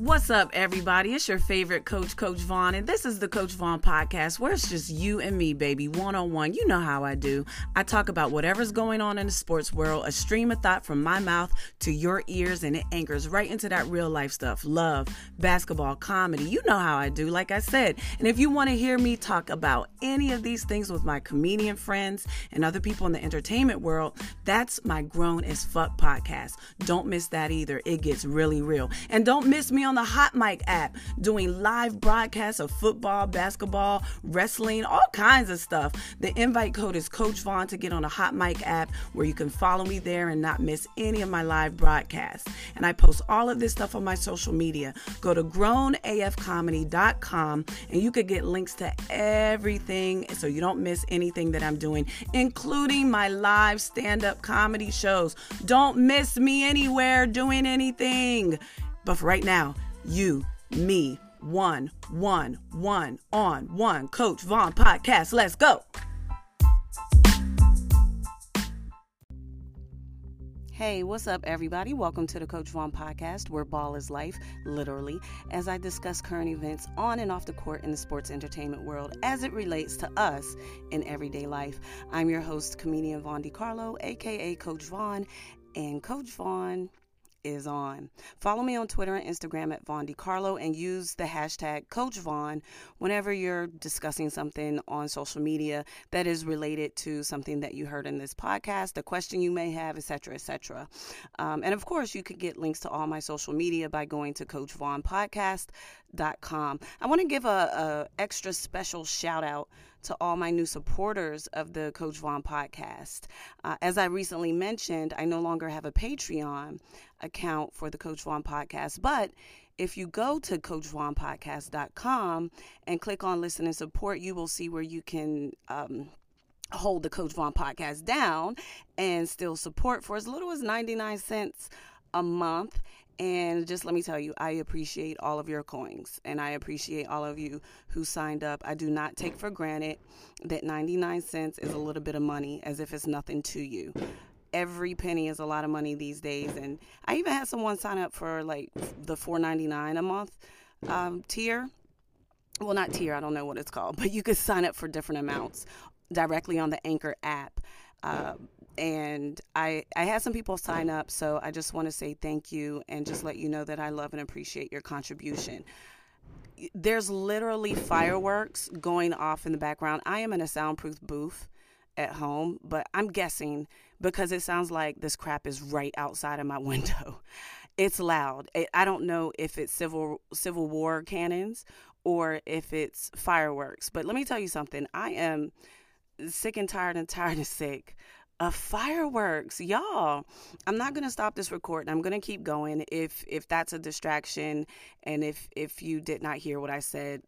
What's up, everybody? It's your favorite coach, Coach Vaughn, and this is the Coach Vaughn podcast where it's just you and me, baby, one on one. You know how I do. I talk about whatever's going on in the sports world, a stream of thought from my mouth to your ears, and it anchors right into that real life stuff love, basketball, comedy. You know how I do, like I said. And if you want to hear me talk about any of these things with my comedian friends and other people in the entertainment world, that's my Grown as Fuck podcast. Don't miss that either. It gets really real. And don't miss me on the Hot Mic app doing live broadcasts of football, basketball, wrestling, all kinds of stuff. The invite code is Coach Vaughn to get on the Hot Mic app where you can follow me there and not miss any of my live broadcasts. And I post all of this stuff on my social media. Go to grownafcomedy.com and you could get links to everything so you don't miss anything that I'm doing, including my live stand up comedy shows. Don't miss me anywhere doing anything. But for right now, you, me, one, one, one, on, one, Coach Vaughn podcast. Let's go. Hey, what's up, everybody? Welcome to the Coach Vaughn podcast, where ball is life, literally, as I discuss current events on and off the court in the sports entertainment world as it relates to us in everyday life. I'm your host, comedian Vaughn DiCarlo, aka Coach Vaughn, and Coach Vaughn is on. Follow me on Twitter and Instagram at Vaughn DiCarlo and use the hashtag Coach Vaughn whenever you're discussing something on social media that is related to something that you heard in this podcast, a question you may have, etc., etc. Um, and of course, you could get links to all my social media by going to CoachVaughnPodcast.com. I want to give a, a extra special shout out to all my new supporters of the Coach Vaughn podcast. Uh, as I recently mentioned, I no longer have a Patreon account for the Coach Vaughn podcast, but if you go to coachvaughnpodcast.com and click on listen and support, you will see where you can um, hold the Coach Vaughn podcast down and still support for as little as 99 cents a month. And just let me tell you, I appreciate all of your coins and I appreciate all of you who signed up. I do not take for granted that 99 cents is a little bit of money as if it's nothing to you. Every penny is a lot of money these days. And I even had someone sign up for like the 4.99 a month um, tier. Well, not tier, I don't know what it's called, but you could sign up for different amounts directly on the Anchor app. Uh, and I I had some people sign up, so I just want to say thank you and just let you know that I love and appreciate your contribution. There's literally fireworks going off in the background. I am in a soundproof booth at home, but I'm guessing because it sounds like this crap is right outside of my window. It's loud. I don't know if it's civil civil war cannons or if it's fireworks. But let me tell you something. I am sick and tired and tired and sick of fireworks y'all i'm not going to stop this recording i'm going to keep going if if that's a distraction and if if you did not hear what i said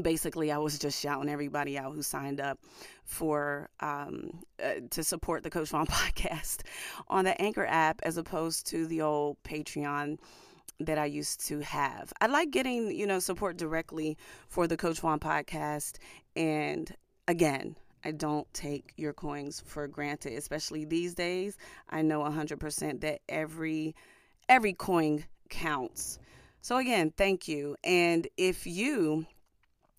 basically i was just shouting everybody out who signed up for um, uh, to support the coach vaughn podcast on the anchor app as opposed to the old patreon that I used to have. I like getting, you know, support directly for the Coach Vaughn podcast. And again, I don't take your coins for granted, especially these days. I know 100% that every every coin counts. So again, thank you. And if you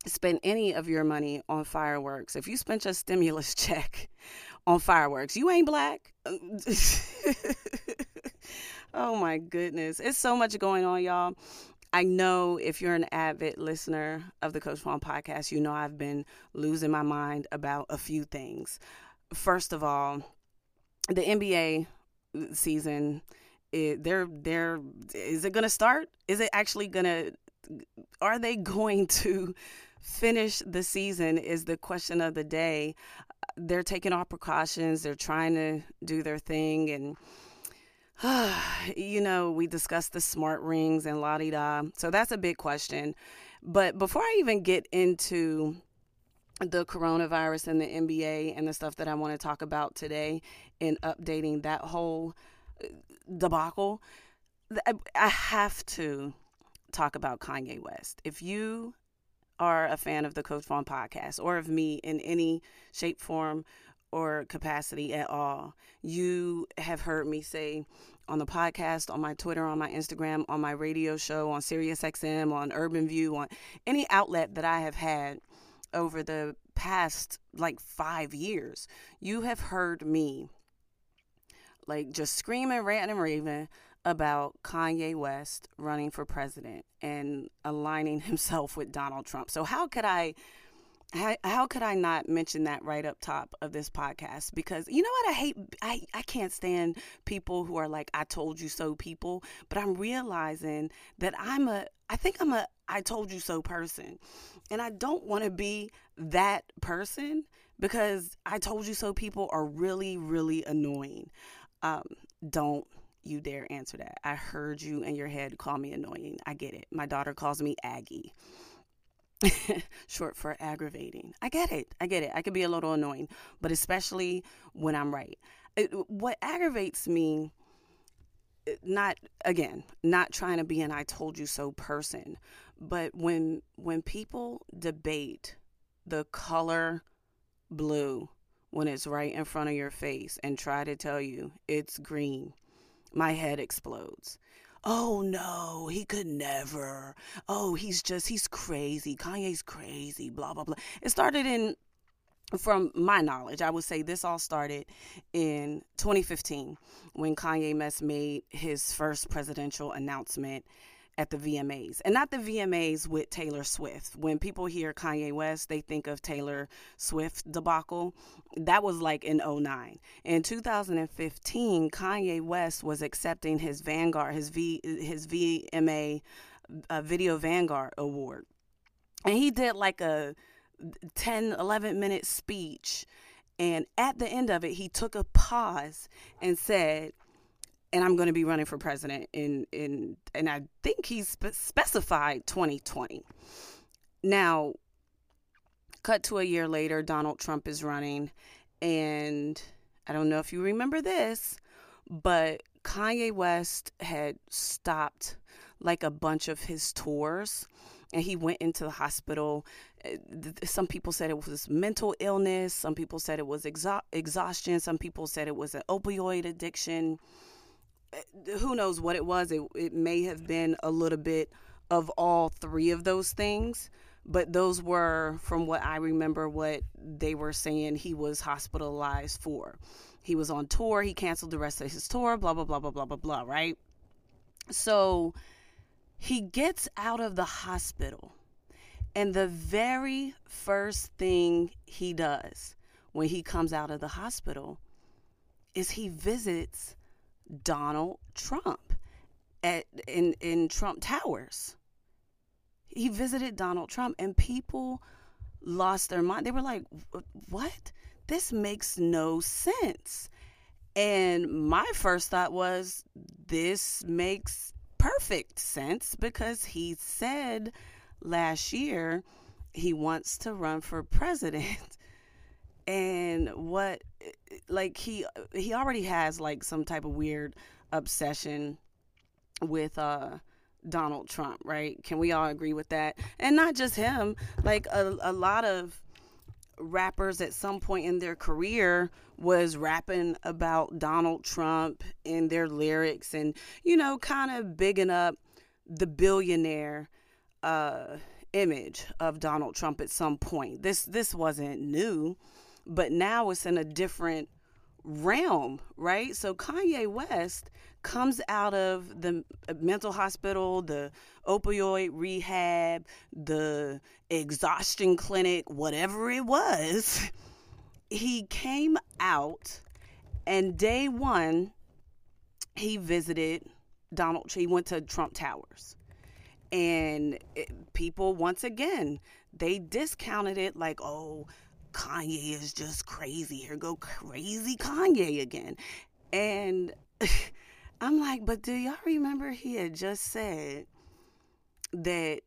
spend any of your money on fireworks, if you spent your stimulus check on fireworks, you ain't black. oh my goodness. It's so much going on, y'all. I know if you're an avid listener of the Coach Vaughn podcast, you know I've been losing my mind about a few things. First of all, the NBA season, it, they're they're is it going to start? Is it actually going to? Are they going to finish the season? Is the question of the day. They're taking all precautions. They're trying to do their thing and you know, we discussed the smart rings and la di da. So that's a big question. But before I even get into the coronavirus and the NBA and the stuff that I want to talk about today in updating that whole uh, debacle, I have to talk about Kanye West. If you are a fan of the Coach Vaughn podcast or of me in any shape, form, or capacity at all. You have heard me say on the podcast, on my Twitter, on my Instagram, on my radio show, on SiriusXM, on Urban View, on any outlet that I have had over the past like five years, you have heard me like just screaming, ranting, and raving about Kanye West running for president and aligning himself with Donald Trump. So how could I how, how could I not mention that right up top of this podcast? Because you know what I hate I, I can't stand people who are like I told you so people, but I'm realizing that I'm a I think I'm a I told you so person. And I don't want to be that person because I told you so people are really really annoying. Um, don't you dare answer that. I heard you in your head call me annoying. I get it. My daughter calls me Aggie. Short for aggravating. I get it. I get it. I could be a little annoying, but especially when I'm right. It, what aggravates me eh, not again, not trying to be an I told you so person, but when when people debate the color blue when it's right in front of your face and try to tell you it's green my head explodes. Oh no, he could never. Oh, he's just, he's crazy. Kanye's crazy, blah, blah, blah. It started in, from my knowledge, I would say this all started in 2015 when Kanye West made his first presidential announcement at the VMAs. And not the VMAs with Taylor Swift. When people hear Kanye West, they think of Taylor Swift debacle. That was like in 09. In 2015, Kanye West was accepting his Vanguard, his V his VMA uh, Video Vanguard Award. And he did like a 10 11 minute speech and at the end of it he took a pause and said and I'm going to be running for president in in and I think he's spe- specified 2020. Now, cut to a year later, Donald Trump is running, and I don't know if you remember this, but Kanye West had stopped like a bunch of his tours and he went into the hospital. Uh, some people said it was mental illness. Some people said it was exha- exhaustion. Some people said it was an opioid addiction Eh, who knows what it was. It, it may have been a little bit of all three of those things, but those were, from what I remember, what they were saying he was hospitalized for. He was on tour, he canceled the rest of his tour, blah, blah, blah, blah, blah, blah, blah, right? So he gets out of the hospital, and the very first thing he does when he comes out of the hospital is he visits Donald Trump at in in Trump Towers. He visited Donald Trump and people lost their mind. They were like, "What? This makes no sense." And my first thought was, "This makes perfect sense because he said last year he wants to run for president." and what like he he already has like some type of weird obsession with uh Donald Trump, right? Can we all agree with that? And not just him, like a, a lot of rappers at some point in their career was rapping about Donald Trump in their lyrics and you know kind of bigging up the billionaire uh image of Donald Trump at some point. This this wasn't new but now it's in a different realm, right? So Kanye West comes out of the mental hospital, the opioid rehab, the exhaustion clinic, whatever it was. He came out and day one he visited Donald he went to Trump Towers. And it, people once again, they discounted it like, "Oh, Kanye is just crazy. Here go crazy Kanye again. And I'm like, but do y'all remember he had just said that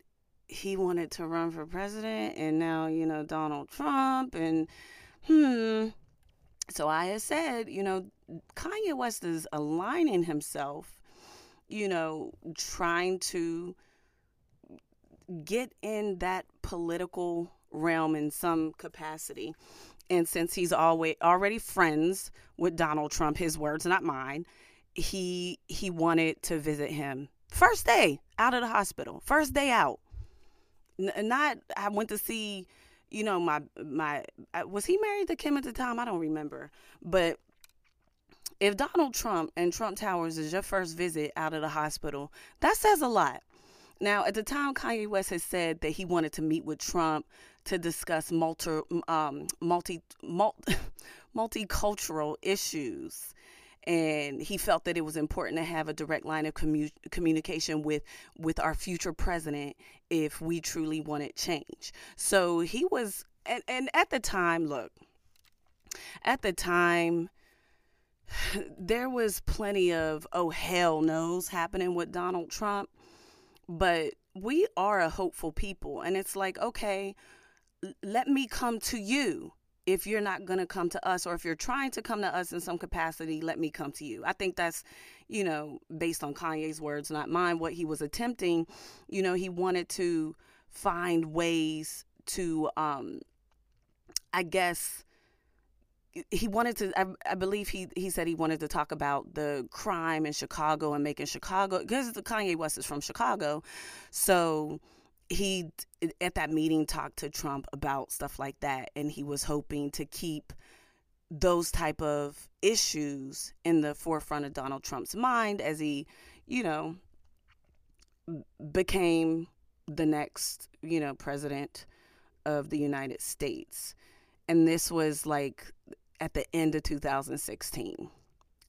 he wanted to run for president and now, you know, Donald Trump and hmm. So I had said, you know, Kanye West is aligning himself, you know, trying to get in that political realm in some capacity. and since he's always already friends with Donald Trump, his words, not mine, he he wanted to visit him first day out of the hospital, first day out. N- not I went to see, you know, my my was he married to Kim at the time? I don't remember, but if Donald Trump and Trump Towers is your first visit out of the hospital, that says a lot. Now, at the time, Kanye West has said that he wanted to meet with Trump to discuss multi, um, multi, multi multicultural issues. And he felt that it was important to have a direct line of commu- communication with, with our future president if we truly wanted change. So he was, and, and at the time, look, at the time, there was plenty of oh hell knows happening with Donald Trump, but we are a hopeful people and it's like okay, let me come to you if you're not going to come to us or if you're trying to come to us in some capacity, let me come to you. I think that's, you know, based on Kanye's words, not mine, what he was attempting, you know, he wanted to find ways to um I guess he wanted to I, I, believe he he said he wanted to talk about the crime in chicago and making chicago because kanye west is from chicago. So he at that meeting talked to trump about stuff like that and he was hoping to keep those type of issues in the forefront of donald trump's mind as he you know became the next you know president of the united states. And this was like at the end of 2016.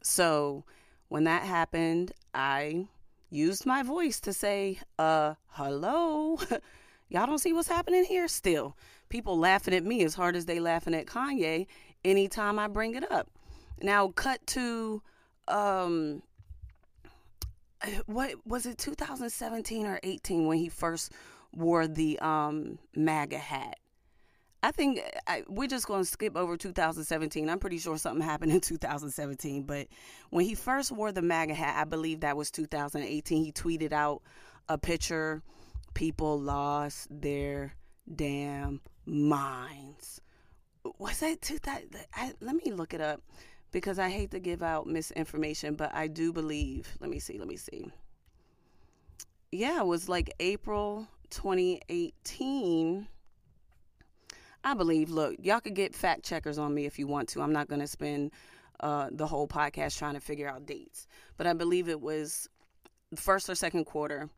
So when that happened, I used my voice to say, uh, hello. Y'all don't see what's happening here still. People laughing at me as hard as they laughing at Kanye anytime I bring it up. Now cut to um what was it 2017 or 18 when he first wore the um MAGA hat. I think uh, I, we're just going to skip over 2017. I'm pretty sure something happened in 2017, but when he first wore the MAGA hat, I believe that was 2018. He tweeted out a picture. People lost their damn minds. Was that 2000? I, let me look it up because I hate to give out misinformation, but I do believe. Let me see. Let me see. Yeah, it was like April 2018 I believe, look, y'all could get fact checkers on me if you want to. I'm not going to spend uh, the whole podcast trying to figure out dates, but I believe it was first or second quarter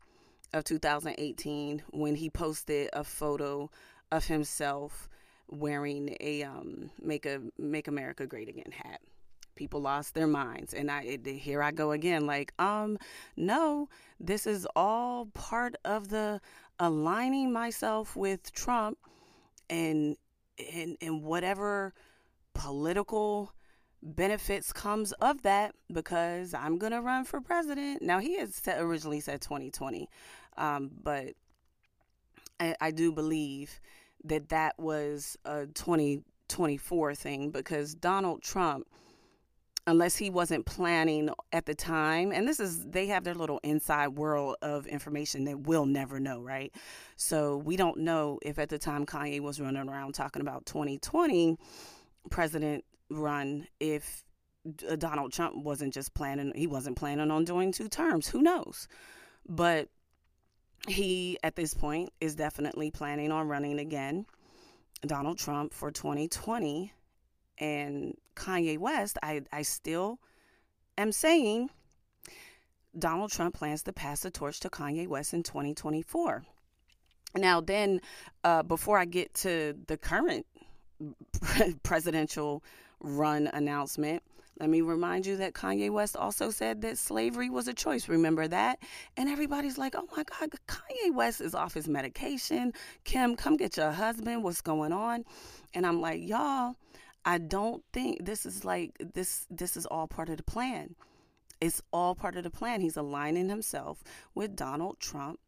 of 2018 when he posted a photo of himself wearing a um, "Make a Make America Great Again" hat. People lost their minds, and I it, here I go again. Like, um, no, this is all part of the aligning myself with Trump and and and whatever political benefits comes of that because I'm gonna run for president. Now he had originally said 2020, um, but I, I do believe that that was a 2024 thing because Donald Trump unless he wasn't planning at the time and this is they have their little inside world of information that we'll never know right? So we don't know if at the time kanye was running around talking about 2020 president run if uh, donald trump wasn't just planning he wasn't planning on doing two terms who knows? But he at this point is definitely planning on running again donald trump for 2020 and Kanye West, I, I still am saying Donald Trump plans to pass the torch to Kanye West in 2024. Now, then, uh, before I get to the current presidential run announcement, let me remind you that Kanye West also said that slavery was a choice. Remember that? And everybody's like, oh my God, Kanye West is off his medication. Kim, come get your husband. What's going on? And I'm like, y'all, I don't think this is like this this is all part of the plan. It's all part of the plan. He's aligning himself with Donald Trump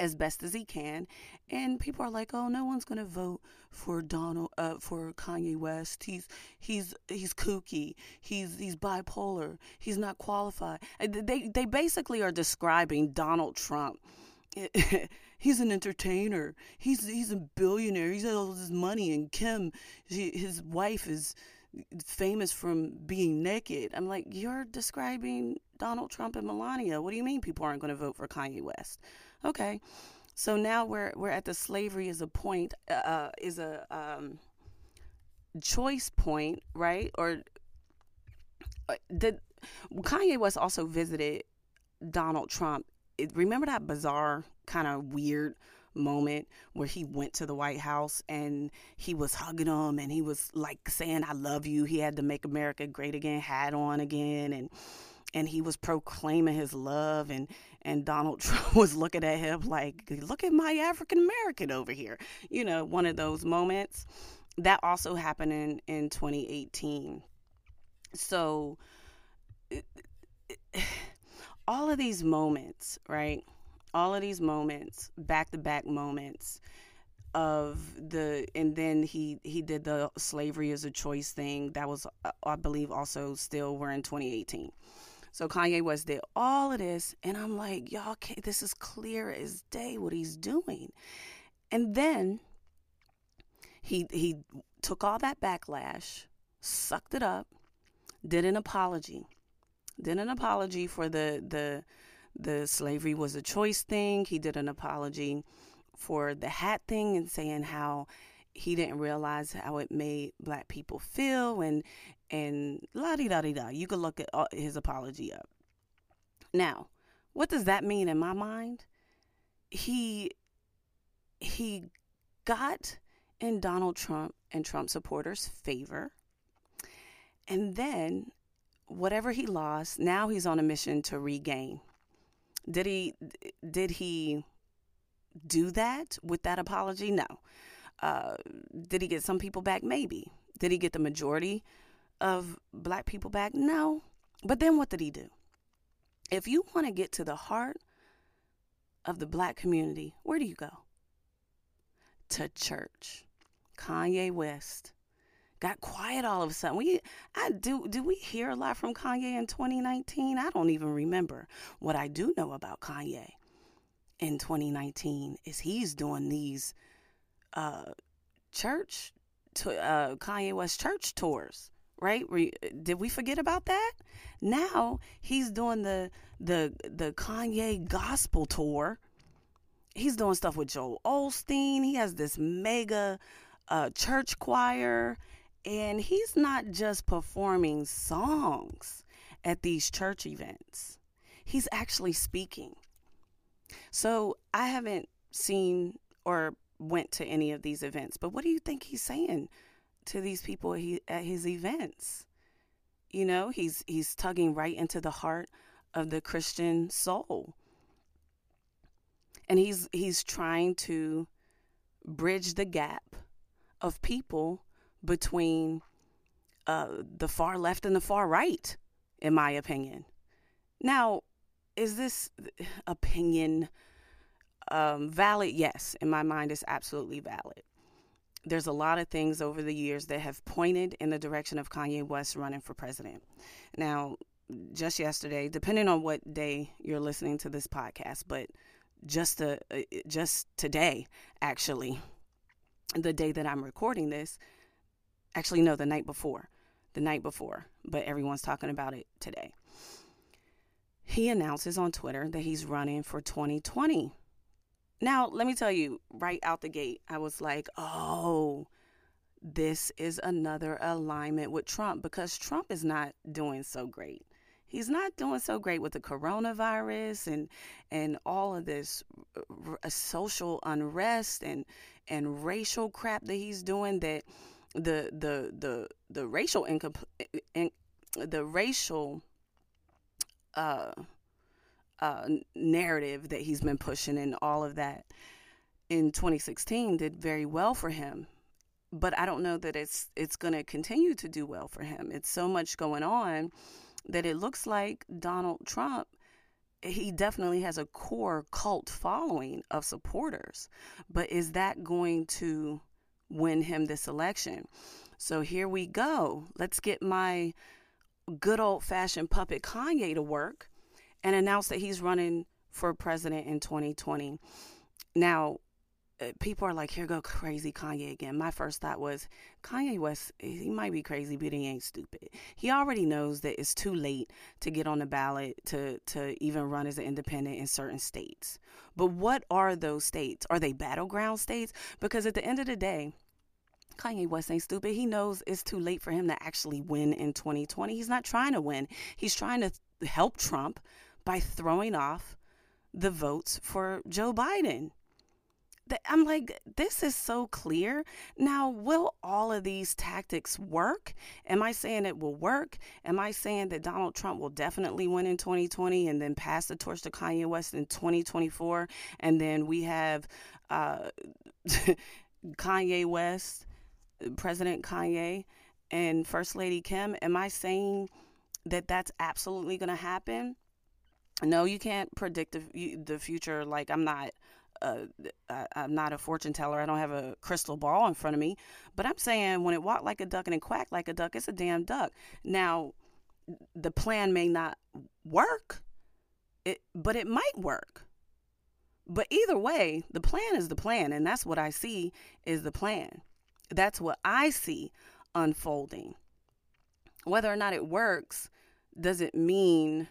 as best as he can and people are like oh no one's going to vote for Donald uh, for Kanye West he's he's he's kooky he's he's bipolar he's not qualified they they basically are describing Donald Trump he's an entertainer. He's he's a billionaire. He's got all this money, and Kim, she, his wife, is famous from being naked. I'm like, you're describing Donald Trump and Melania. What do you mean people aren't going to vote for Kanye West? Okay, so now we're we're at the slavery is a point uh, uh, is a um, choice point, right? Or uh, did Kanye West also visited Donald Trump? Remember that bizarre kind of weird moment where he went to the White House and he was hugging him and he was like saying I love you. He had the Make America Great Again hat on again and and he was proclaiming his love and and Donald Trump was looking at him like look at my African American over here. You know, one of those moments. That also happened in in 2018. So all of these moments, right? all of these moments, back to back moments of the and then he he did the slavery as a choice thing that was uh, I believe also still we're in 2018. So Kanye West did all of this and I'm like, y'all this is clear as day what he's doing. And then he he took all that backlash, sucked it up, did an apology. Did an apology for the the the slavery was a choice thing. He did an apology for the hat thing and saying how he didn't realize how it made black people feel and and la di da di da. You could look at his apology up. Now, what does that mean in my mind? He he got in Donald Trump and Trump supporters' favor. And then whatever he lost, now he's on a mission to regain. Did he did he do that with that apology? No. Uh, did he get some people back? Maybe. Did he get the majority of black people back? No. But then what did he do? If you want to get to the heart of the black community, where do you go? To church. Kanye West got quiet all of a sudden. We I do do we hear a lot from Kanye in 2019? I don't even remember. What I do know about Kanye in 2019 is he's doing these uh church to uh Kanye West church tours right? Did we forget about that? Now he's doing the the the Kanye gospel tour. He's doing stuff with Joel Osteen. He has this mega uh, church choir. And he's not just performing songs at these church events, he's actually speaking. So I haven't seen or went to any of these events, but what do you think he's saying to these people at his events? You know, he's he's tugging right into the heart of the Christian soul. And he's he's trying to bridge the gap of people between uh, the far left and the far right, in my opinion. Now, is this opinion um, valid? Yes, in my mind, it's absolutely valid. There's a lot of things over the years that have pointed in the direction of Kanye West running for president. Now, just yesterday, depending on what day you're listening to this podcast, but just uh, just today, actually, the day that I'm recording this, Actually, no, the night before. The night before, but everyone's talking about it today. He announces on Twitter that he's running for 2020. Now, let me tell you, right out the gate, I was like, oh, this is another alignment with Trump because Trump is not doing so great. He's not doing so great with the coronavirus and and all of this r- social unrest and and racial crap that he's doing that the the the the racial incom- in, the racial uh, uh, narrative that he's been pushing and all of that in 2016 did very well for him but I don't know that it's it's going to continue to do well for him. It's so much going on that it looks like Donald Trump he definitely has a core cult following of supporters. But is that going to win him this election. So here we go. Let's get my good old fashioned puppet Kanye to work and announce that he's running for president in 2020. Now, uh, people are like, here go crazy Kanye again. My first thought was, Kanye West, he might be crazy, but he ain't stupid. He already knows that it's too late to get on the ballot to, to even run as an independent in certain states. But what are those states? Are they battleground states? Because at the end of the day, Kanye West ain't stupid. He knows it's too late for him to actually win in 2020. He's not trying to win. He's trying to help Trump by throwing off the votes for Joe Biden. I'm like, this is so clear. Now, will all of these tactics work? Am I saying it will work? Am I saying that Donald Trump will definitely win in 2020 and then pass the torch to Kanye West in 2024? And then we have uh, Kanye West, President Kanye, and First Lady Kim. Am I saying that that's absolutely going to happen? No, you can't predict the, the future. Like, I'm not a, I, I'm not a fortune teller. I don't have a crystal ball in front of me. But I'm saying when it walked like a duck and it quacked like a duck, it's a damn duck. Now, the plan may not work, it, but it might work. But either way, the plan is the plan, and that's what I see is the plan. That's what I see unfolding. Whether or not it works doesn't mean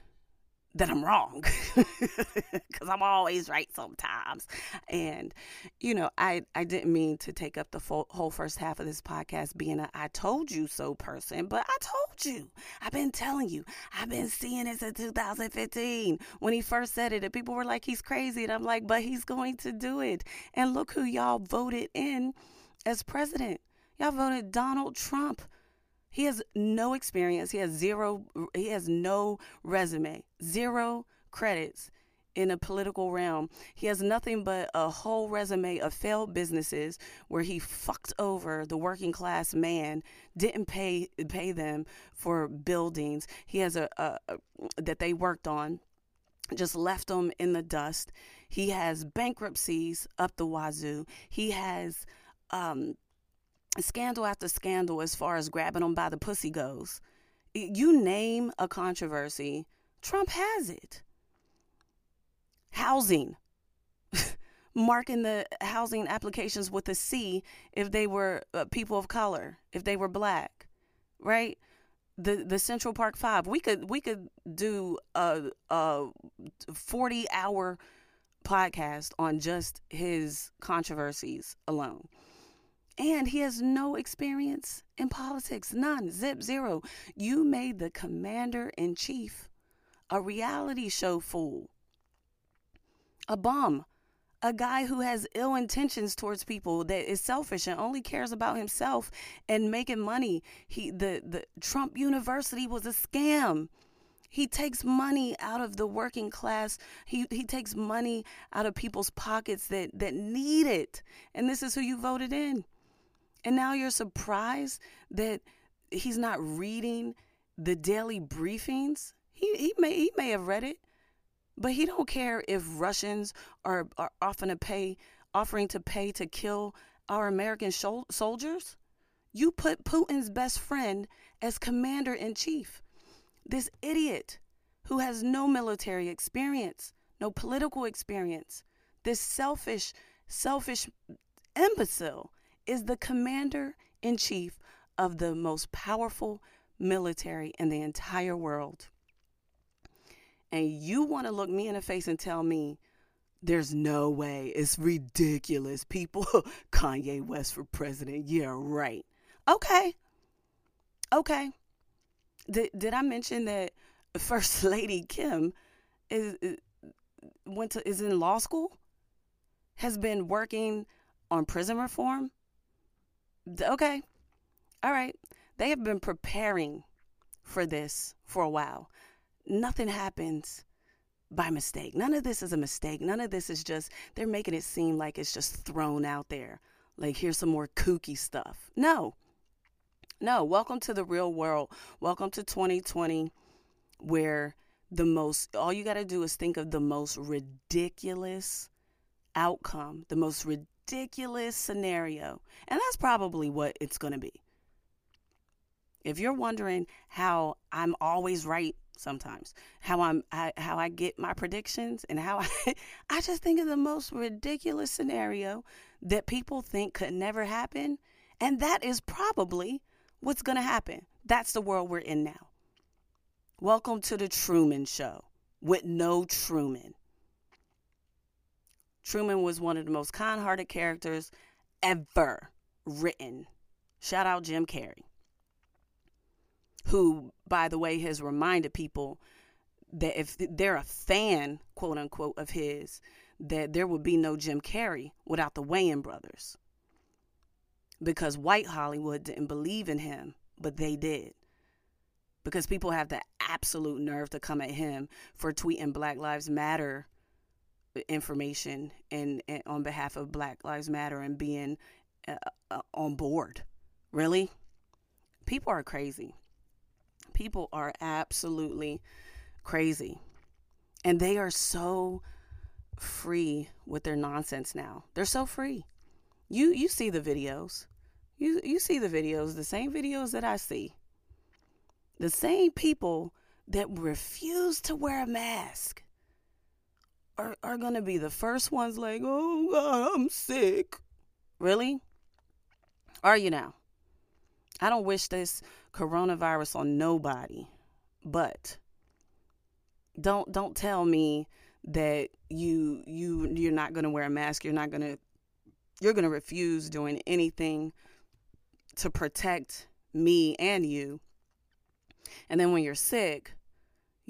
that I'm wrong because I'm always right sometimes. And, you know, I, I didn't mean to take up the full, whole first half of this podcast being a I told you so person, but I told you. I've been telling you. I've been seeing it since 2015 when he first said it. And people were like, he's crazy. And I'm like, but he's going to do it. And look who y'all voted in as president. Y'all voted Donald Trump. He has no experience. He has zero, he has no resume, zero credits in a political realm. He has nothing but a whole resume of failed businesses where he fucked over the working class man, didn't pay pay them for buildings. He has a, a, a that they worked on, just left them in the dust. He has bankruptcies up the wazoo. He has um, scandal after scandal as far as grabbing them by the pussy goes. You name a controversy, Trump has it. Housing. Marking the housing applications with a C if they were uh, people of color, if they were black, right? The the Central Park Five. We could we could do a a forty hour podcast on just his controversies alone. And he has no experience in politics, none, zip, zero. You made the commander in chief a reality show fool, a bum, a guy who has ill intentions towards people that is selfish and only cares about himself and making money. He the the Trump University was a scam. He takes money out of the working class. He he takes money out of people's pockets that that need it. And this is who you voted in. And now you're surprised that he's not reading the daily briefings. He, he may he may have read it, but he don't care if Russians are, are offering to pay offering to pay to kill our American soldiers. You put Putin's best friend as commander in chief. This idiot who has no military experience, no political experience, this selfish, selfish imbecile is the commander in chief of the most powerful military in the entire world. And you want to look me in the face and tell me there's no way. It's ridiculous. People, Kanye West for president. Yeah, right. Okay. Okay. Did, did I mention that First Lady Kim is went to is in law school? Has been working on prison reform? Okay, all right. They have been preparing for this for a while. Nothing happens by mistake. None of this is a mistake. None of this is just, they're making it seem like it's just thrown out there. Like, here's some more kooky stuff. No. No. Welcome to the real world. Welcome to 2020, where the most, all you got to do is think of the most ridiculous outcome, the most ridiculous ridiculous scenario. And that's probably what it's going to be. If you're wondering how I'm always right sometimes, how I'm I, how I get my predictions and how I I just think of the most ridiculous scenario that people think could never happen, and that is probably what's going to happen. That's the world we're in now. Welcome to the Truman Show with no Truman. Truman was one of the most kind hearted characters ever written. Shout out Jim Carrey, who, by the way, has reminded people that if they're a fan, quote unquote, of his, that there would be no Jim Carrey without the Wayans brothers. Because white Hollywood didn't believe in him, but they did. Because people have the absolute nerve to come at him for tweeting Black Lives Matter information and, and on behalf of Black Lives Matter and being uh, uh, on board. Really? People are crazy. People are absolutely crazy. And they are so free with their nonsense now. They're so free. You you see the videos. You you see the videos, the same videos that I see. The same people that refuse to wear a mask are, are going to be the first ones like, oh, God, I'm sick. Really? Are you now? I don't wish this coronavirus on nobody, but don't don't tell me that you you you're not going to wear a mask, you're not going to you're going to refuse doing anything to protect me and you. And then when you're sick,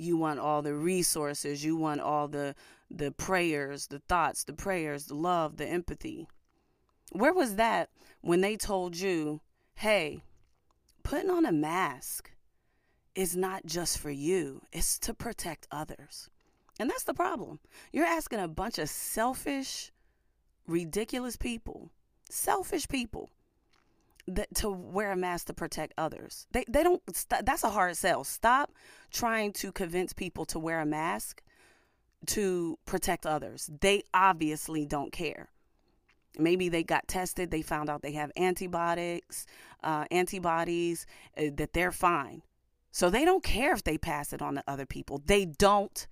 you want all the resources, you want all the the prayers, the thoughts, the prayers, the love, the empathy. Where was that when they told you, hey, putting on a mask is not just for you, it's to protect others? And that's the problem. You're asking a bunch of selfish, ridiculous people, selfish people, that, to wear a mask to protect others. They, they don't, that's a hard sell. Stop trying to convince people to wear a mask to protect others. They obviously don't care. Maybe they got tested, they found out they have antibiotics, uh, antibodies, uh, that they're fine. So they don't care if they pass it on to other people. They don't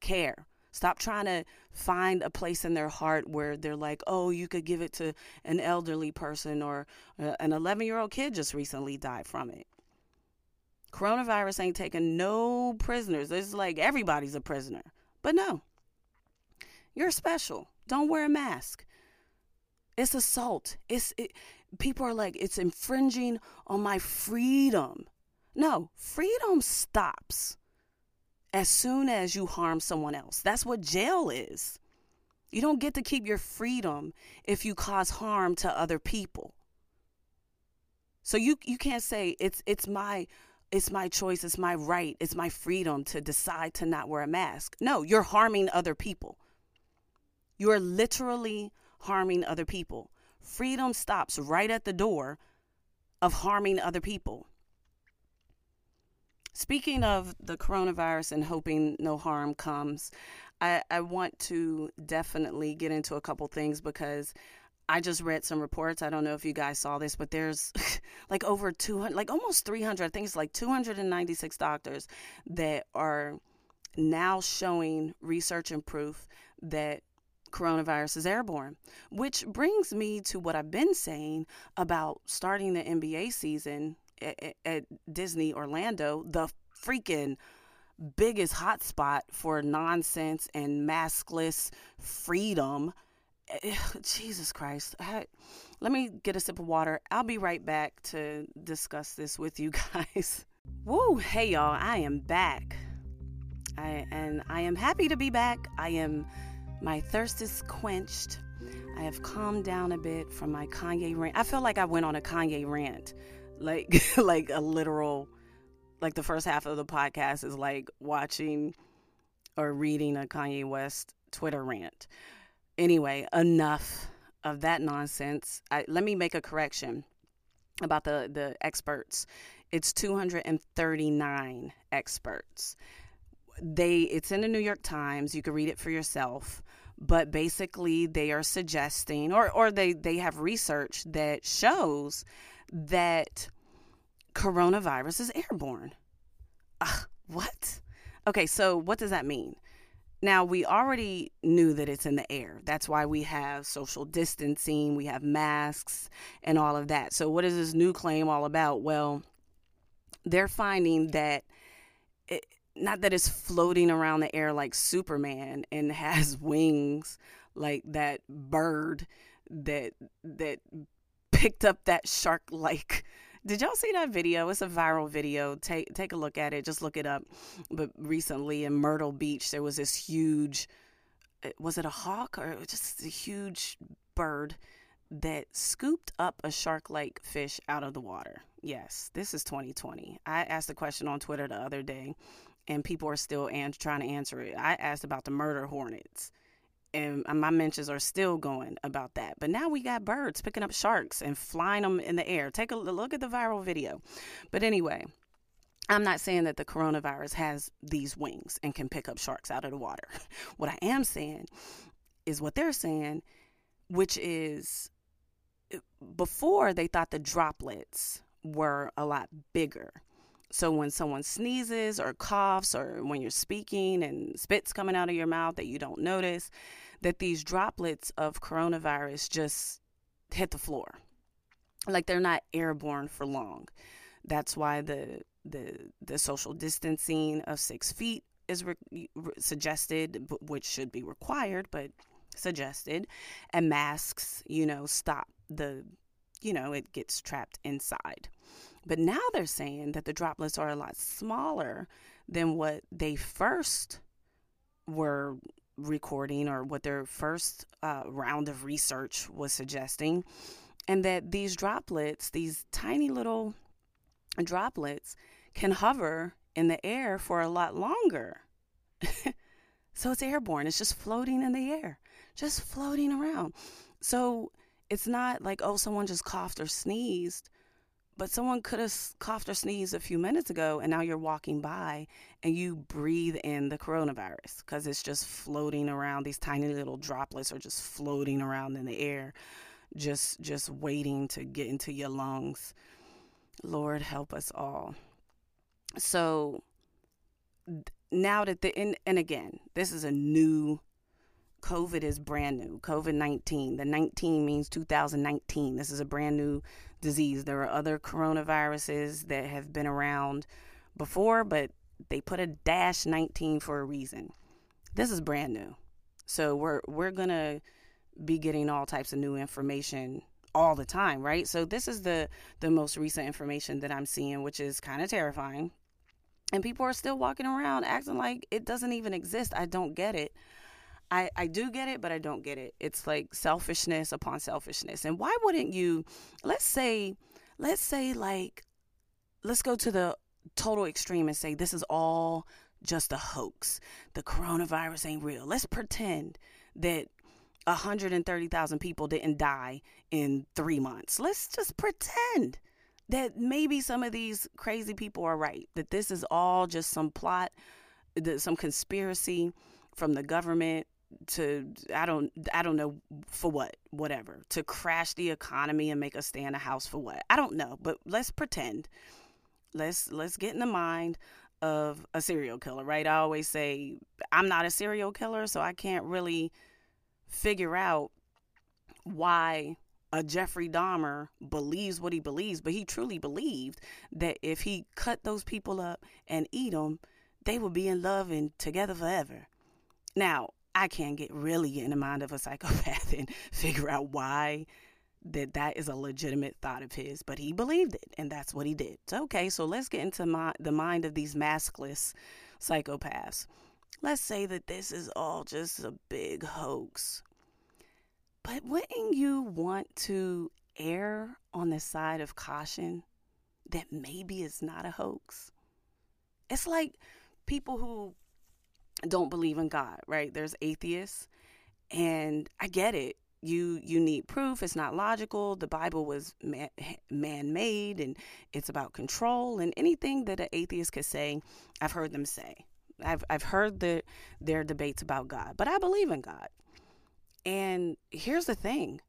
care. Stop trying to find a place in their heart where they're like, oh, you could give it to an elderly person or uh, an 11 year old kid just recently died from it. Coronavirus ain't taking no prisoners. It's like everybody's a prisoner. But no, you're special. Don't wear a mask. It's assault. It's it, people are like it's infringing on my freedom. No, freedom stops as soon as you harm someone else. That's what jail is. You don't get to keep your freedom if you cause harm to other people. So you you can't say it's it's my it's my choice, it's my right, it's my freedom to decide to not wear a mask. No, you're harming other people. You are literally harming other people. Freedom stops right at the door of harming other people. Speaking of the coronavirus and hoping no harm comes, I, I want to definitely get into a couple things because I just read some reports. I don't know if you guys saw this, but there's like over 200, like almost 300, I think it's like 296 doctors that are now showing research and proof that coronavirus is airborne, which brings me to what I've been saying about starting the NBA season at, Disney Orlando, the freaking biggest hotspot for nonsense and maskless freedom eh, Jesus Christ. Let me get a sip of water. I'll be right back to discuss this with you guys. Woo, hey y'all, I am back. I and I am happy to be back. I am my thirst is quenched. I have calmed down a bit from my Kanye rant. I feel like I went on a Kanye rant. Like like a literal like the first half of the podcast is like watching or reading a Kanye West Twitter rant. Anyway, enough of that nonsense. I, let me make a correction about the, the experts. It's 239 experts. They it's in the New York Times. You can read it for yourself. But basically they are suggesting or, or they, they have research that shows that coronavirus is airborne. Uh, what? Okay, so what does that mean? Now, we already knew that it's in the air. That's why we have social distancing, we have masks, and all of that. So, what is this new claim all about? Well, they're finding that it, not that it's floating around the air like Superman and has wings like that bird that that picked up that shark like did y'all see that video? It's a viral video. Take take a look at it. Just look it up. But recently in Myrtle Beach, there was this huge. Eh, was it a hawk or just a huge bird that scooped up a shark-like fish out of the water? Yes, this is 2020. I asked a question on Twitter the other day, and people are still an- trying to answer it. I asked about the murder hornets and my mentions are still going about that. But now we got birds picking up sharks and flying them in the air. Take a look at the viral video. But anyway, I'm not saying that the coronavirus has these wings and can pick up sharks out of the water. What I am saying is what they're saying, which is eh, before they thought the droplets were a lot bigger. So when someone sneezes or coughs or when you're speaking and spit's coming out of your mouth that you don't notice, that these droplets of coronavirus just hit the floor. Like they're not airborne for long. That's why the the the social distancing of six feet is re- suggested, which should be required, but suggested, and masks, you know, stop the, you know, it gets trapped inside. But now they're saying that the droplets are a lot smaller than what they first were recording or what their first uh, round of research was suggesting. And that these droplets, these tiny little droplets, can hover in the air for a lot longer. so it's airborne, it's just floating in the air, just floating around. So it's not like, oh, someone just coughed or sneezed but someone could have coughed or sneezed a few minutes ago, and now you're walking by and you breathe in the coronavirus because it's just floating around. These tiny little droplets are just floating around in the air, just just waiting to get into your lungs. Lord help us all. So now that the and, and again, this is a new COVID is brand new. COVID 19. The 19 means 2019. This is a brand new disease. There are other coronaviruses that have been around before, but they put a dash 19 for a reason. This is brand new. So we're we're going to be getting all types of new information all the time, right? So this is the the most recent information that I'm seeing, which is kind of terrifying. And people are still walking around acting like it doesn't even exist. I don't get it. I, I do get it, but I don't get it. It's like selfishness upon selfishness. And why wouldn't you, let's say, let's say, like, let's go to the total extreme and say this is all just a hoax. The coronavirus ain't real. Let's pretend that 130,000 people didn't die in three months. Let's just pretend that maybe some of these crazy people are right, that this is all just some plot, some conspiracy from the government to I don't I don't know for what whatever to crash the economy and make us stay in a house for what? I don't know but let's pretend. Let's let's get in the mind of a serial killer right? I always say I'm not a serial killer so I can't really figure out why a Jeffrey Dahmer believes what he believes but he truly believed that if he cut those people up and eat them they would be in love and together forever. Now I can't get really in the mind of a psychopath and figure out why that that is a legitimate thought of his, but he believed it, and that's what he did. So, okay, so let's get into my, the mind of these maskless psychopaths. Let's say that this is all just a big hoax. But wouldn't you want to err on the side of caution that maybe it's not a hoax? It's like people who don't believe in God, right? There's atheists, and I get it. You you need proof. It's not logical. The Bible was man made, and it's about control. And anything that an atheist could say, I've heard them say. I've I've heard the their debates about God, but I believe in God. And here's the thing: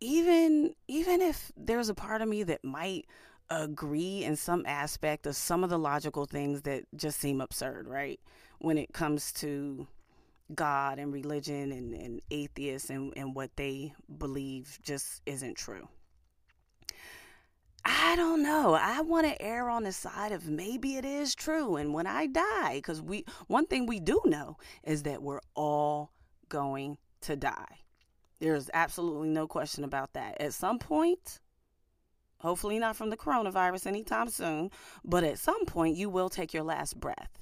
even even if there's a part of me that might agree in some aspect of some of the logical things that just seem absurd, right? When it comes to God and religion and, and atheists and, and what they believe just isn't true. I don't know. I want to err on the side of maybe it is true. And when I die, because we one thing we do know is that we're all going to die. There's absolutely no question about that. At some point, hopefully not from the coronavirus anytime soon, but at some point you will take your last breath.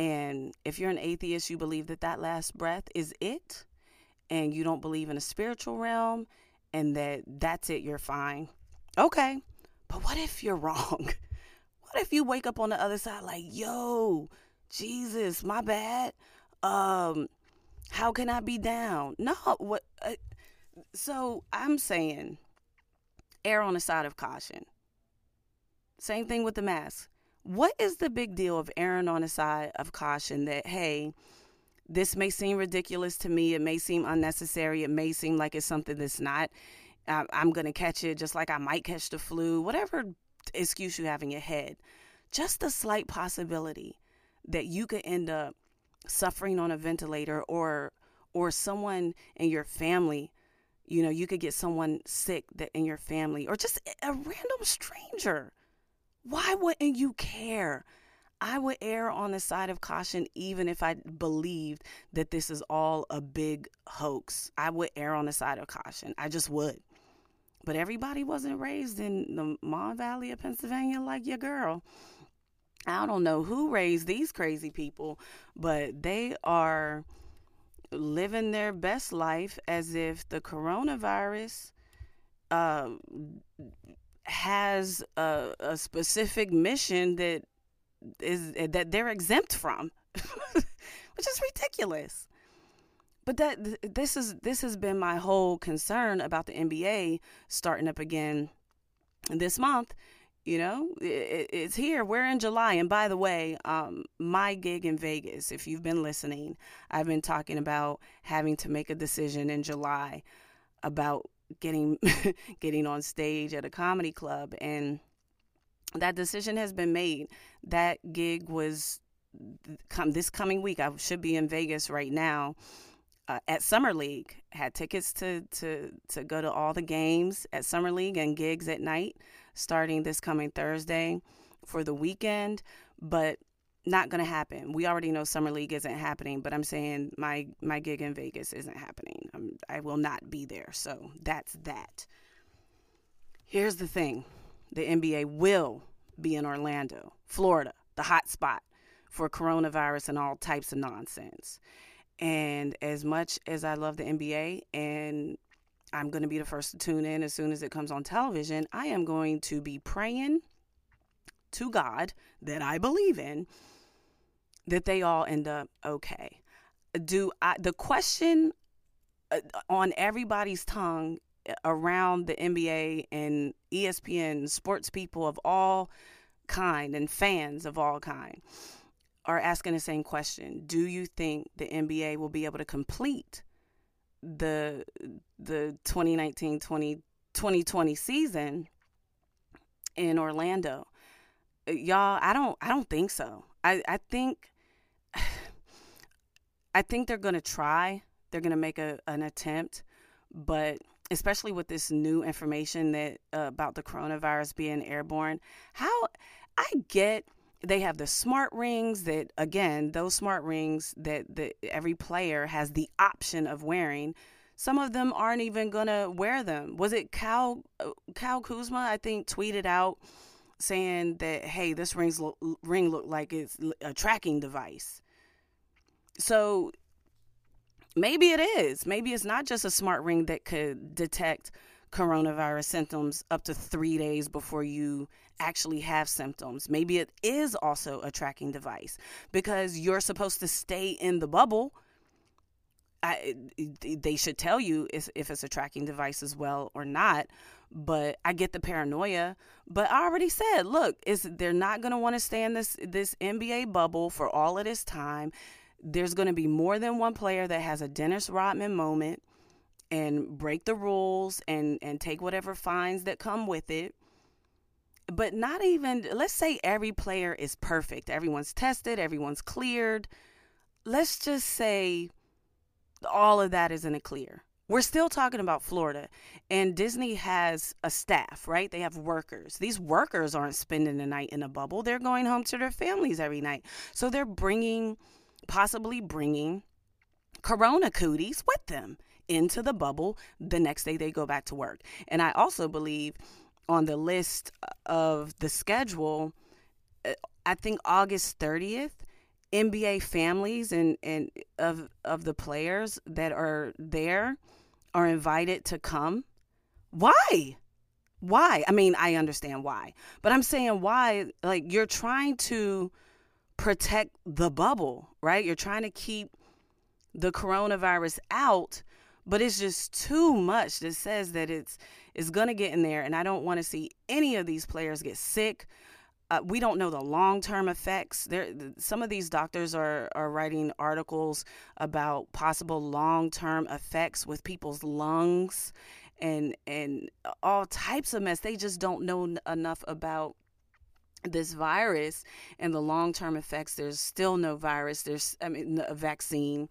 And if you're an atheist, you believe that that last breath is it, and you don't believe in a spiritual realm, and that that's it, you're fine. Okay, but what if you're wrong? What if you wake up on the other side like, yo, Jesus, my bad. Um, how can I be down? No, what? Uh, so I'm saying, err on the side of caution. Same thing with the mask. What is the big deal of erring on the side of caution that, hey, this may seem ridiculous to me, it may seem unnecessary, it may seem like it's something that's not. Um, I'm going to catch it just like I might catch the flu, whatever excuse you have in your head. Just a slight possibility that you could end up suffering on a ventilator or or someone in your family you know you could get someone sick that in your family or just a random stranger why wouldn't you care? I would err on the side of caution even if I believed that this is all a big hoax. I would err on the side of caution. I just would. But everybody wasn't raised in the Mon Valley of Pennsylvania like your girl. I don't know who raised these crazy people, but they are living their best life as if the coronavirus uh, has a, a specific mission that is that they're exempt from, which is ridiculous. But that this is this has been my whole concern about the NBA starting up again this month. You know, it, it's here. We're in July, and by the way, um, my gig in Vegas. If you've been listening, I've been talking about having to make a decision in July about getting getting on stage at a comedy club and that decision has been made. That gig was come this coming week i should be in vegas right now uh, at summer league. Had tickets to to to go to all the games at summer league and gigs at night starting this coming thursday for the weekend but not going to happen. We already know summer league isn't happening, but I'm saying my my gig in Vegas isn't happening. I'm, I will not be there. So that's that. Here's the thing: the NBA will be in Orlando, Florida, the hot spot for coronavirus and all types of nonsense. And as much as I love the NBA and I'm going to be the first to tune in as soon as it comes on television, I am going to be praying to God that I believe in that they all end up okay. Do I, the question uh, on everybody's tongue uh, around the NBA and ESPN, sports people of all kind and fans of all kind are asking the same question. Do you think the NBA will be able to complete the the 2019-2020 season in Orlando? Uh, y'all, I don't I don't think so. I, I think I think they're to try. They're to make a, an attempt, but especially with this new information that uh, about the coronavirus being airborne, how I get they have the smart rings that again, those smart rings that, that every player has the option of wearing. Some of them aren't even to wear them. Was it Cal uh, Cal Kuzma I think tweeted out saying that hey, this rings lo- ring looked like it's a tracking device. So maybe it is. Maybe it's not just a smart ring that could detect coronavirus symptoms up to three days before you actually have symptoms. Maybe it is also a tracking device because you're supposed to stay in the bubble. I, they should tell you if, if it's a tracking device as well or not. But I get the paranoia. But I already said, look, is they're not going to want to stay in this this NBA bubble for all of this time there's going to be more than one player that has a Dennis Rodman moment and break the rules and and take whatever fines that come with it. but not even let's say every player is perfect. Everyone's tested, everyone's cleared. Let's just say all of that is in a clear. We're still talking about Florida, and Disney has a staff, right? They have workers. These workers aren't spending the night in a bubble, they're going home to their families every night. So they're bringing, possibly bringing corona cooties with them into the bubble the next day they go back to work. And I also believe on the list of the schedule, uh, I think August 30th, NBA families and, and of of the players that are there are invited to come. Why? Why? I mean, I understand why. But I'm saying why like you're trying to protect the bubble, right? You're trying to keep the coronavirus out, but it's just too much that says that it's it's going to get in there and I don't want to see any of these players get sick uh, we don't know the long term effects. There, some of these doctors are, are writing articles about possible long term effects with people's lungs and and all types of mess. They just don't know enough about this virus and the long term effects. There's still no virus. There's I mean a vaccine.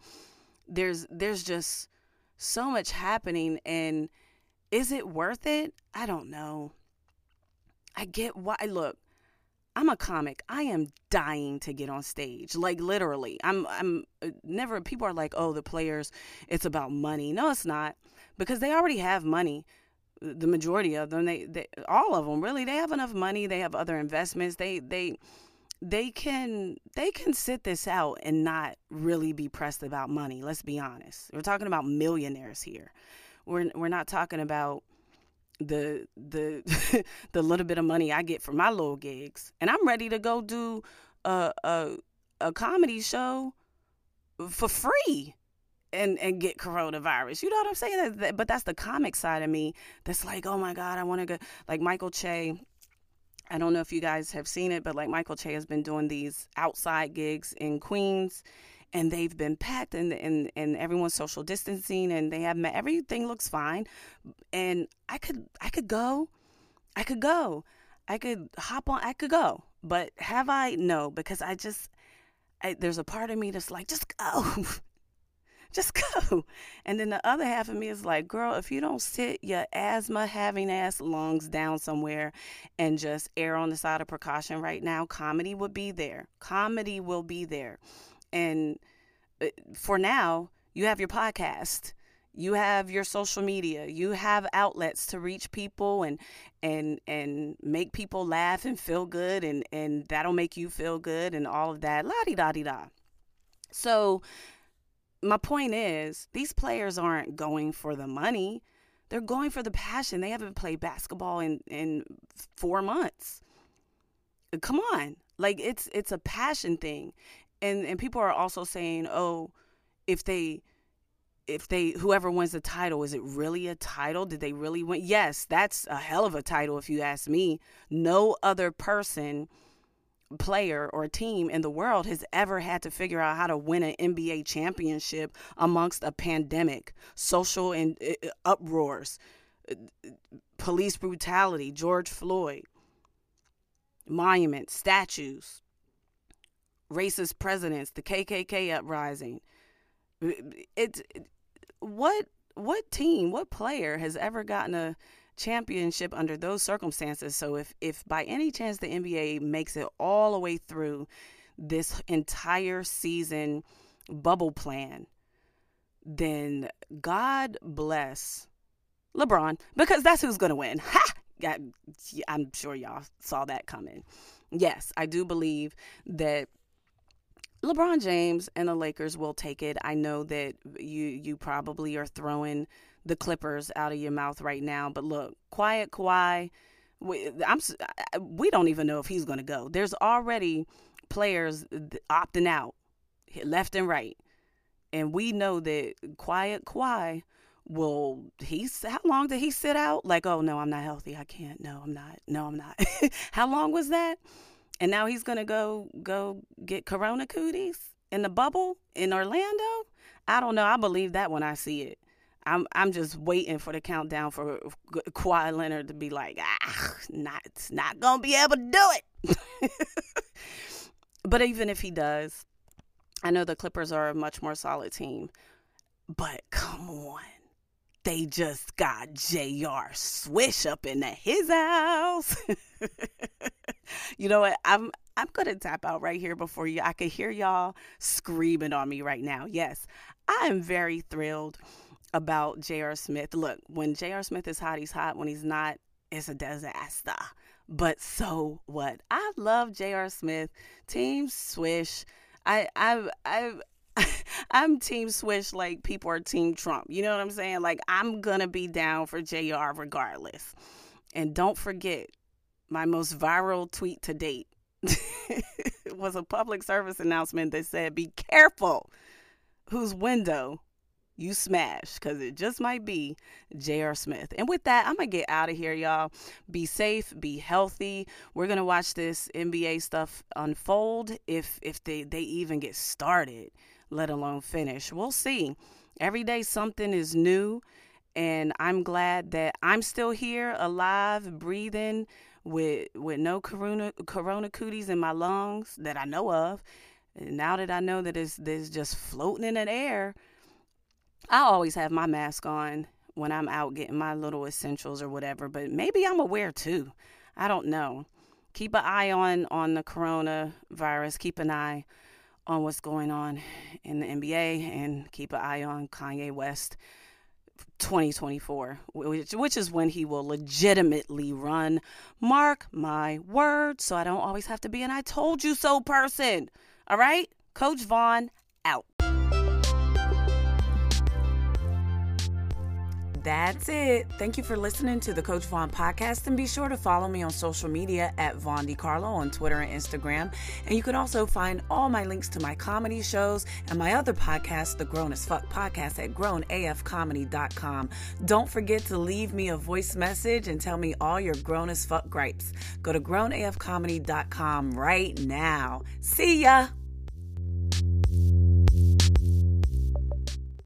There's there's just so much happening and is it worth it? I don't know. I get why look I'm a comic. I am dying to get on stage. Like literally. I'm I'm uh, never people are like, "Oh, the players, it's about money." No, it's not. Because they already have money. The majority of them, they, they all of them really, they have enough money, they have other investments. They they they can they can sit this out and not really be pressed about money. Let's be honest. We're talking about millionaires here. We're we're not talking about the the the little bit of money I get from my little gigs, and I'm ready to go do a a, a comedy show for free and and get coronavirus. You know what I'm saying? But that's the comic side of me that's like, oh my god, I want to go. Like Michael Che. I don't know if you guys have seen it, but like Michael Che has been doing these outside gigs in Queens and they've been packed and, and, and everyone's social distancing and they have met, everything looks fine. And i could i could go i could go. I could hop on i could go. But have i? No because i just I, there's a part of me that's like just go just go. And then the other half of me is like girl if you don't sit your asthma having ass lungs down somewhere and just err on the side of precaution right now comedy would be there. Comedy will be there and uh, for now, you have your podcast you have your social media you have outlets to reach people and and and make people laugh and feel good and and that'll make you feel good and all of that la di da di da so my point is these players aren't going for the money. They're going for the passion. They haven't played basketball in in 4 months. Come on. Like it's it's a passion thing and and people are also saying, oh, if they if they whoever wins the title is it really a title? Did they really win? Yes that's a hell of a title if you ask me. No other person player or team in the world has ever had to figure out how to win an NBA championship amongst a pandemic social and uh, uproars uh, police brutality George Floyd monuments statues racist presidents, the KKK uprising. It, what what team, what player has ever gotten a championship under those circumstances? So if if by any chance the NBA makes it all the way through this entire season bubble plan, then God bless LeBron because that's who's going to win. Ha! I'm sure y'all saw that coming. Yes, I do believe that LeBron James and the Lakers will take it. I know that you you probably are throwing the Clippers out of your mouth right now, but look, quiet Kawhi. We, I'm we don't even know if he's going to go. There's already players opting out left and right, and we know that quiet Kawhi will he's how long did he sit out? Like, oh no, I'm not healthy. I can't. No, I'm not. No, I'm not. how long was that? And now he's gonna go go get corona cooties in the bubble in Orlando. I don't know. I believe that when I see it. I'm I'm just waiting for the countdown for Kawhi Leonard to be like, ah, not not gonna be able to do it. but even if he does, I know the Clippers are a much more solid team. But come on. They just got JR Swish up in his house. you know what? I'm I'm gonna tap out right here before you. I could hear y'all screaming on me right now. Yes, I am very thrilled about J.R. Smith. Look, when J.R. Smith is hot, he's hot. When he's not, it's a disaster. But so what? I love J.R. Smith. Team Swish. I I I I'm team Swish like people are team Trump. You know what I'm saying? Like I'm gonna be down for JR regardless. And don't forget, my most viral tweet to date was a public service announcement that said, Be careful whose window you smash because it just might be J.R. Smith. And with that, I'm going to get out of here, y'all. Be safe, be healthy. We're going to watch this NBA stuff unfold if if they, they even get started, let alone finish. We'll see. Every day something is new. And I'm glad that I'm still here, alive, breathing, with with no corona corona cooties in my lungs that I know of. And now that I know that it's, it's just floating in the air, I always have my mask on when I'm out getting my little essentials or whatever, but maybe I'm aware too. I don't know. Keep an eye on on the coronavirus. Keep an eye on what's going on in the NBA and keep an eye on Kanye West 2024, which, which is when he will legitimately run. Mark my word, so I don't always have to be an I told you so person. All right? Coach Von That's it. Thank you for listening to the Coach Von podcast. And be sure to follow me on social media at Von Decarlo on Twitter and Instagram. And you can also find all my links to my comedy shows and my other podcast, the Grown as Fuck podcast, at grownafcomedy.com. Don't forget to leave me a voice message and tell me all your grown as fuck gripes. Go to grownafcomedy.com right now. See ya.